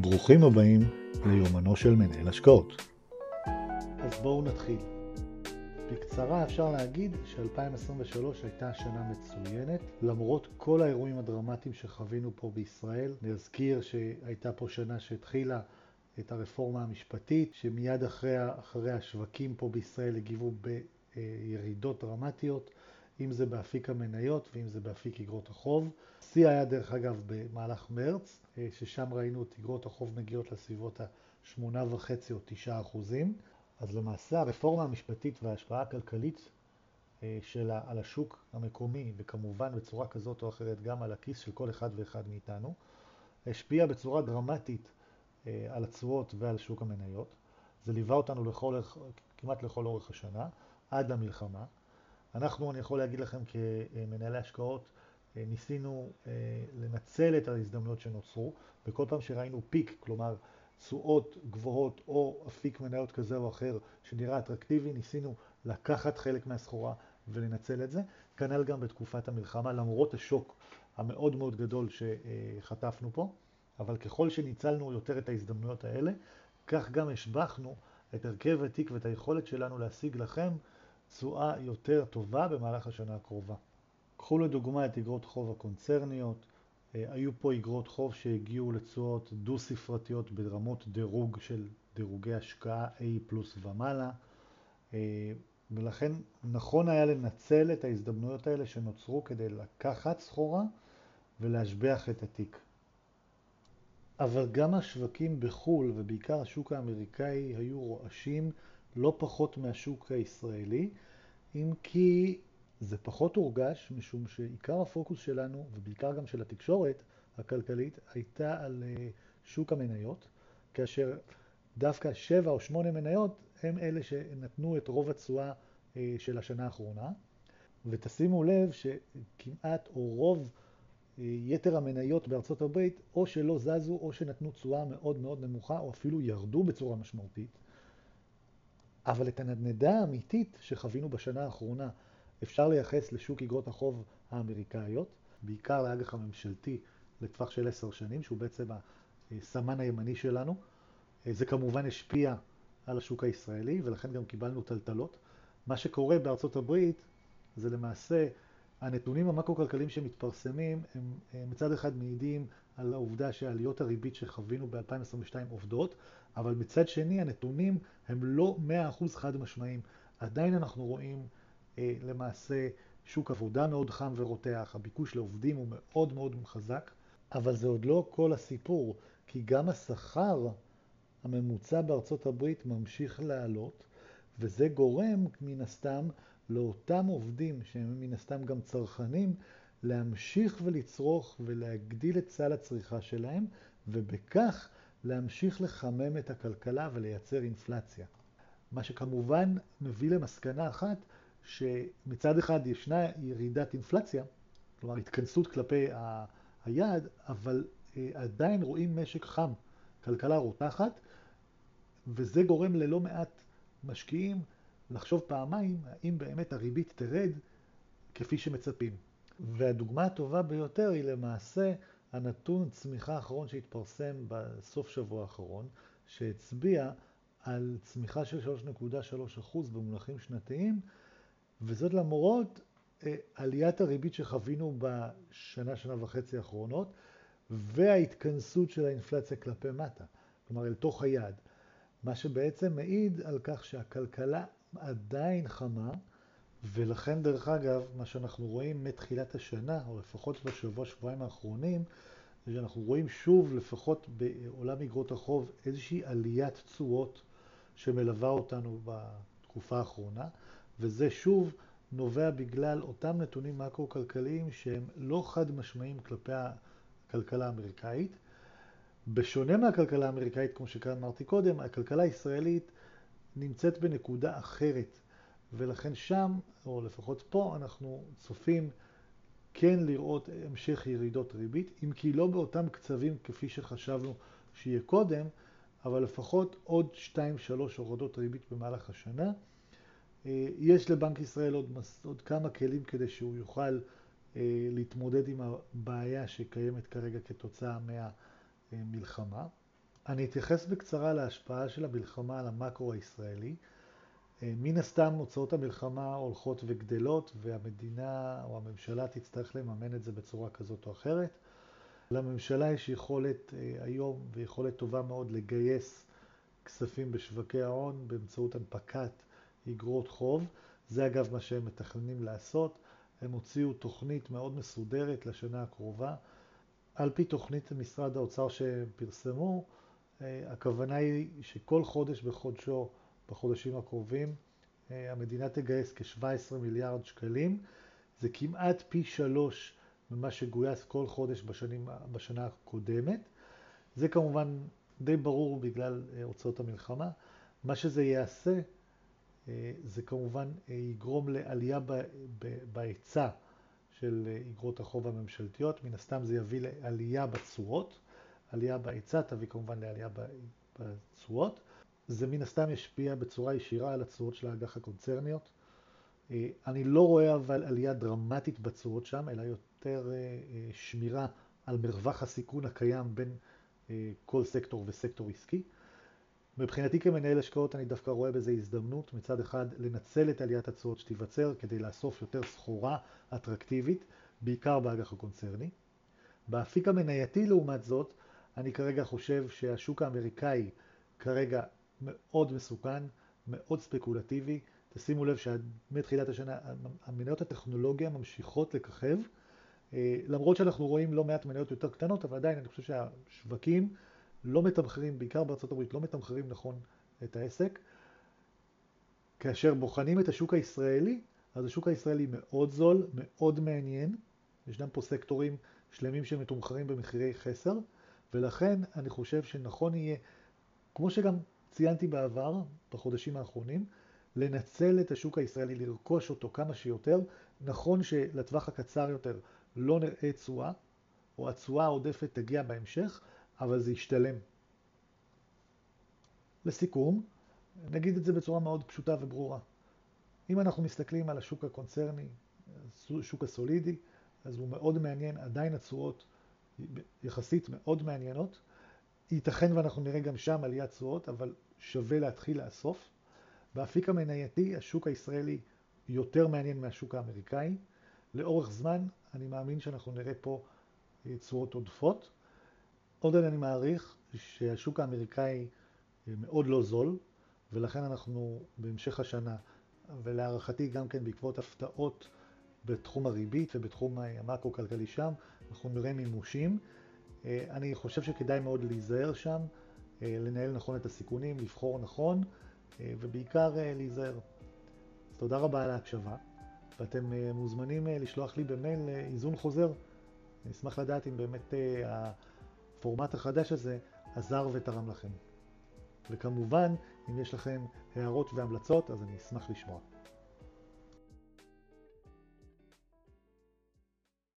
ברוכים הבאים ליומנו של מנהל השקעות. אז בואו נתחיל. בקצרה אפשר להגיד ש-2023 הייתה שנה מצוינת, למרות כל האירועים הדרמטיים שחווינו פה בישראל. נזכיר שהייתה פה שנה שהתחילה את הרפורמה המשפטית, שמיד אחרי, אחרי השווקים פה בישראל הגיבו בירידות דרמטיות, אם זה באפיק המניות ואם זה באפיק אגרות החוב. השיא היה דרך אגב במהלך מרץ, ששם ראינו את אגרות החוב מגיעות לסביבות ה-8.5 או 9 אחוזים. אז למעשה הרפורמה המשפטית וההשפעה הכלכלית שלה על השוק המקומי, וכמובן בצורה כזאת או אחרת גם על הכיס של כל אחד ואחד מאיתנו, השפיעה בצורה דרמטית על התשואות ועל שוק המניות. זה ליווה אותנו לכל, כמעט לכל אורך השנה, עד למלחמה. אנחנו, אני יכול להגיד לכם כמנהלי השקעות, ניסינו לנצל את ההזדמנויות שנוצרו, וכל פעם שראינו פיק, כלומר תשואות גבוהות או אפיק מניות כזה או אחר שנראה אטרקטיבי, ניסינו לקחת חלק מהסחורה ולנצל את זה. כנ"ל גם בתקופת המלחמה, למרות השוק המאוד מאוד גדול שחטפנו פה, אבל ככל שניצלנו יותר את ההזדמנויות האלה, כך גם השבחנו את הרכב התיק ואת היכולת שלנו להשיג לכם תשואה יותר טובה במהלך השנה הקרובה. קחו לדוגמה את אגרות חוב הקונצרניות, היו פה אגרות חוב שהגיעו לתשואות דו-ספרתיות ברמות דירוג של דירוגי השקעה A פלוס ומעלה, ולכן נכון היה לנצל את ההזדמנויות האלה שנוצרו כדי לקחת סחורה ולהשבח את התיק. אבל גם השווקים בחו"ל ובעיקר השוק האמריקאי היו רועשים לא פחות מהשוק הישראלי, אם כי זה פחות הורגש, משום שעיקר הפוקוס שלנו, ובעיקר גם של התקשורת הכלכלית, הייתה על שוק המניות, כאשר דווקא שבע או שמונה מניות הם אלה שנתנו את רוב התשואה של השנה האחרונה. ותשימו לב שכמעט או רוב יתר המניות בארצות הברית או שלא זזו או שנתנו תשואה מאוד מאוד נמוכה או אפילו ירדו בצורה משמעותית. אבל את הנדנדה האמיתית שחווינו בשנה האחרונה אפשר לייחס לשוק אגרות החוב האמריקאיות, בעיקר לאג"ח הממשלתי לטווח של עשר שנים, שהוא בעצם הסמן הימני שלנו. זה כמובן השפיע על השוק הישראלי ולכן גם קיבלנו טלטלות. מה שקורה בארצות הברית זה למעשה הנתונים המקרו-כלכליים שמתפרסמים הם מצד אחד מעידים על העובדה שעליות הריבית שחווינו ב-2022 עובדות, אבל מצד שני הנתונים הם לא 100% חד משמעיים. עדיין אנחנו רואים למעשה שוק עבודה מאוד חם ורותח, הביקוש לעובדים הוא מאוד מאוד חזק, אבל זה עוד לא כל הסיפור, כי גם השכר הממוצע בארצות הברית ממשיך לעלות, וזה גורם מן הסתם לאותם עובדים שהם מן הסתם גם צרכנים, להמשיך ולצרוך ולהגדיל את סל הצריכה שלהם, ובכך להמשיך לחמם את הכלכלה ולייצר אינפלציה. מה שכמובן מביא למסקנה אחת, שמצד אחד ישנה ירידת אינפלציה, כלומר התכנסות כלפי היעד, אבל עדיין רואים משק חם, כלכלה רותחת, וזה גורם ללא מעט משקיעים לחשוב פעמיים האם באמת הריבית תרד כפי שמצפים. והדוגמה הטובה ביותר היא למעשה הנתון צמיחה האחרון שהתפרסם בסוף שבוע האחרון, שהצביע על צמיחה של 3.3% במונחים שנתיים, וזאת למרות עליית הריבית שחווינו בשנה, שנה וחצי האחרונות, וההתכנסות של האינפלציה כלפי מטה, כלומר אל תוך היעד. מה שבעצם מעיד על כך שהכלכלה עדיין חמה, ולכן דרך אגב, מה שאנחנו רואים מתחילת השנה, או לפחות בשבוע שבועיים האחרונים, זה שאנחנו רואים שוב, לפחות בעולם אגרות החוב, איזושהי עליית תשואות שמלווה אותנו בתקופה האחרונה, וזה שוב נובע בגלל אותם נתונים מקרו-כלכליים שהם לא חד משמעיים כלפי הכלכלה האמריקאית. בשונה מהכלכלה האמריקאית, כמו שאמרתי קודם, הכלכלה הישראלית נמצאת בנקודה אחרת, ולכן שם, או לפחות פה, אנחנו צופים כן לראות המשך ירידות ריבית, אם כי לא באותם קצבים כפי שחשבנו שיהיה קודם, אבל לפחות עוד 2-3 הורדות ריבית במהלך השנה. יש לבנק ישראל עוד, עוד כמה כלים כדי שהוא יוכל להתמודד עם הבעיה שקיימת כרגע כתוצאה מהמלחמה. אני אתייחס בקצרה להשפעה של המלחמה על המקרו הישראלי. אה, מן הסתם הוצאות המלחמה הולכות וגדלות והמדינה או הממשלה תצטרך לממן את זה בצורה כזאת או אחרת. לממשלה יש יכולת אה, היום ויכולת טובה מאוד לגייס כספים בשווקי ההון באמצעות הנפקת אגרות חוב. זה אגב מה שהם מתכננים לעשות. הם הוציאו תוכנית מאוד מסודרת לשנה הקרובה. על פי תוכנית משרד האוצר שהם פרסמו, אה, הכוונה היא שכל חודש בחודשו, בחודשים הקרובים, אה, המדינה תגייס כ-17 מיליארד שקלים. זה כמעט פי שלוש ממה שגויס כל חודש בשנים, בשנה הקודמת. זה כמובן די ברור בגלל אה, הוצאות המלחמה. מה שזה יעשה, זה כמובן יגרום לעלייה בהיצע של אגרות החוב הממשלתיות. מן הסתם זה יביא לעלייה בתשואות. עלייה בהיצע תביא כמובן לעלייה בתשואות. זה מן הסתם ישפיע בצורה ישירה על התשואות של האג"ח הקונצרניות. אה, אני לא רואה אבל עלייה דרמטית בתשואות שם, אלא יותר אה, אה, שמירה על מרווח הסיכון הקיים בין כל סקטור וסקטור עסקי. מבחינתי כמנהל השקעות אני דווקא רואה בזה הזדמנות מצד אחד לנצל את עליית התשואות שתיווצר כדי לאסוף יותר סחורה אטרקטיבית, בעיקר באג"ח הקונצרני. באפיק המנייתי לעומת זאת, אני כרגע חושב שהשוק האמריקאי כרגע מאוד מסוכן, מאוד ספקולטיבי. תשימו לב שמתחילת השנה המניות הטכנולוגיה ממשיכות לככב, אה, למרות שאנחנו רואים לא מעט מניות יותר קטנות, אבל עדיין אני חושב שהשווקים לא מתמחרים, בעיקר הברית, לא מתמחרים נכון את העסק. כאשר בוחנים את השוק הישראלי, אז השוק הישראלי מאוד זול, מאוד מעניין. ישנם פה סקטורים שלמים שמתומחרים במחירי חסר. ולכן אני חושב שנכון יהיה, כמו שגם ציינתי בעבר, בחודשים האחרונים, לנצל את השוק הישראלי, לרכוש אותו כמה שיותר. נכון שלטווח הקצר יותר לא נראה תשואה, או התשואה העודפת תגיע בהמשך, אבל זה ישתלם. לסיכום, נגיד את זה בצורה מאוד פשוטה וברורה. אם אנחנו מסתכלים על השוק הקונצרני, השוק הסולידי, אז הוא מאוד מעניין, עדיין התשואות יחסית מאוד מעניינות. ייתכן ואנחנו נראה גם שם עליית תשואות, אבל שווה להתחיל לאסוף. באפיק המנייתי השוק הישראלי יותר מעניין מהשוק האמריקאי. לאורך זמן אני מאמין שאנחנו נראה פה אה, תשואות עודפות. עוד אני מעריך שהשוק האמריקאי אה, מאוד לא זול, ולכן אנחנו בהמשך השנה, ולהערכתי גם כן בעקבות הפתעות בתחום הריבית ובתחום המקרו-כלכלי שם, אנחנו נראה מימושים. אה, אני חושב שכדאי מאוד להיזהר שם, אה, לנהל נכון את הסיכונים, לבחור נכון, אה, ובעיקר להיזהר. אז תודה רבה על ההקשבה, ואתם מוזמנים לשלוח לי במייל איזון חוזר. אני אשמח לדעת אם באמת הפורמט החדש הזה עזר ותרם לכם. וכמובן, אם יש לכם הערות והמלצות, אז אני אשמח לשמוע.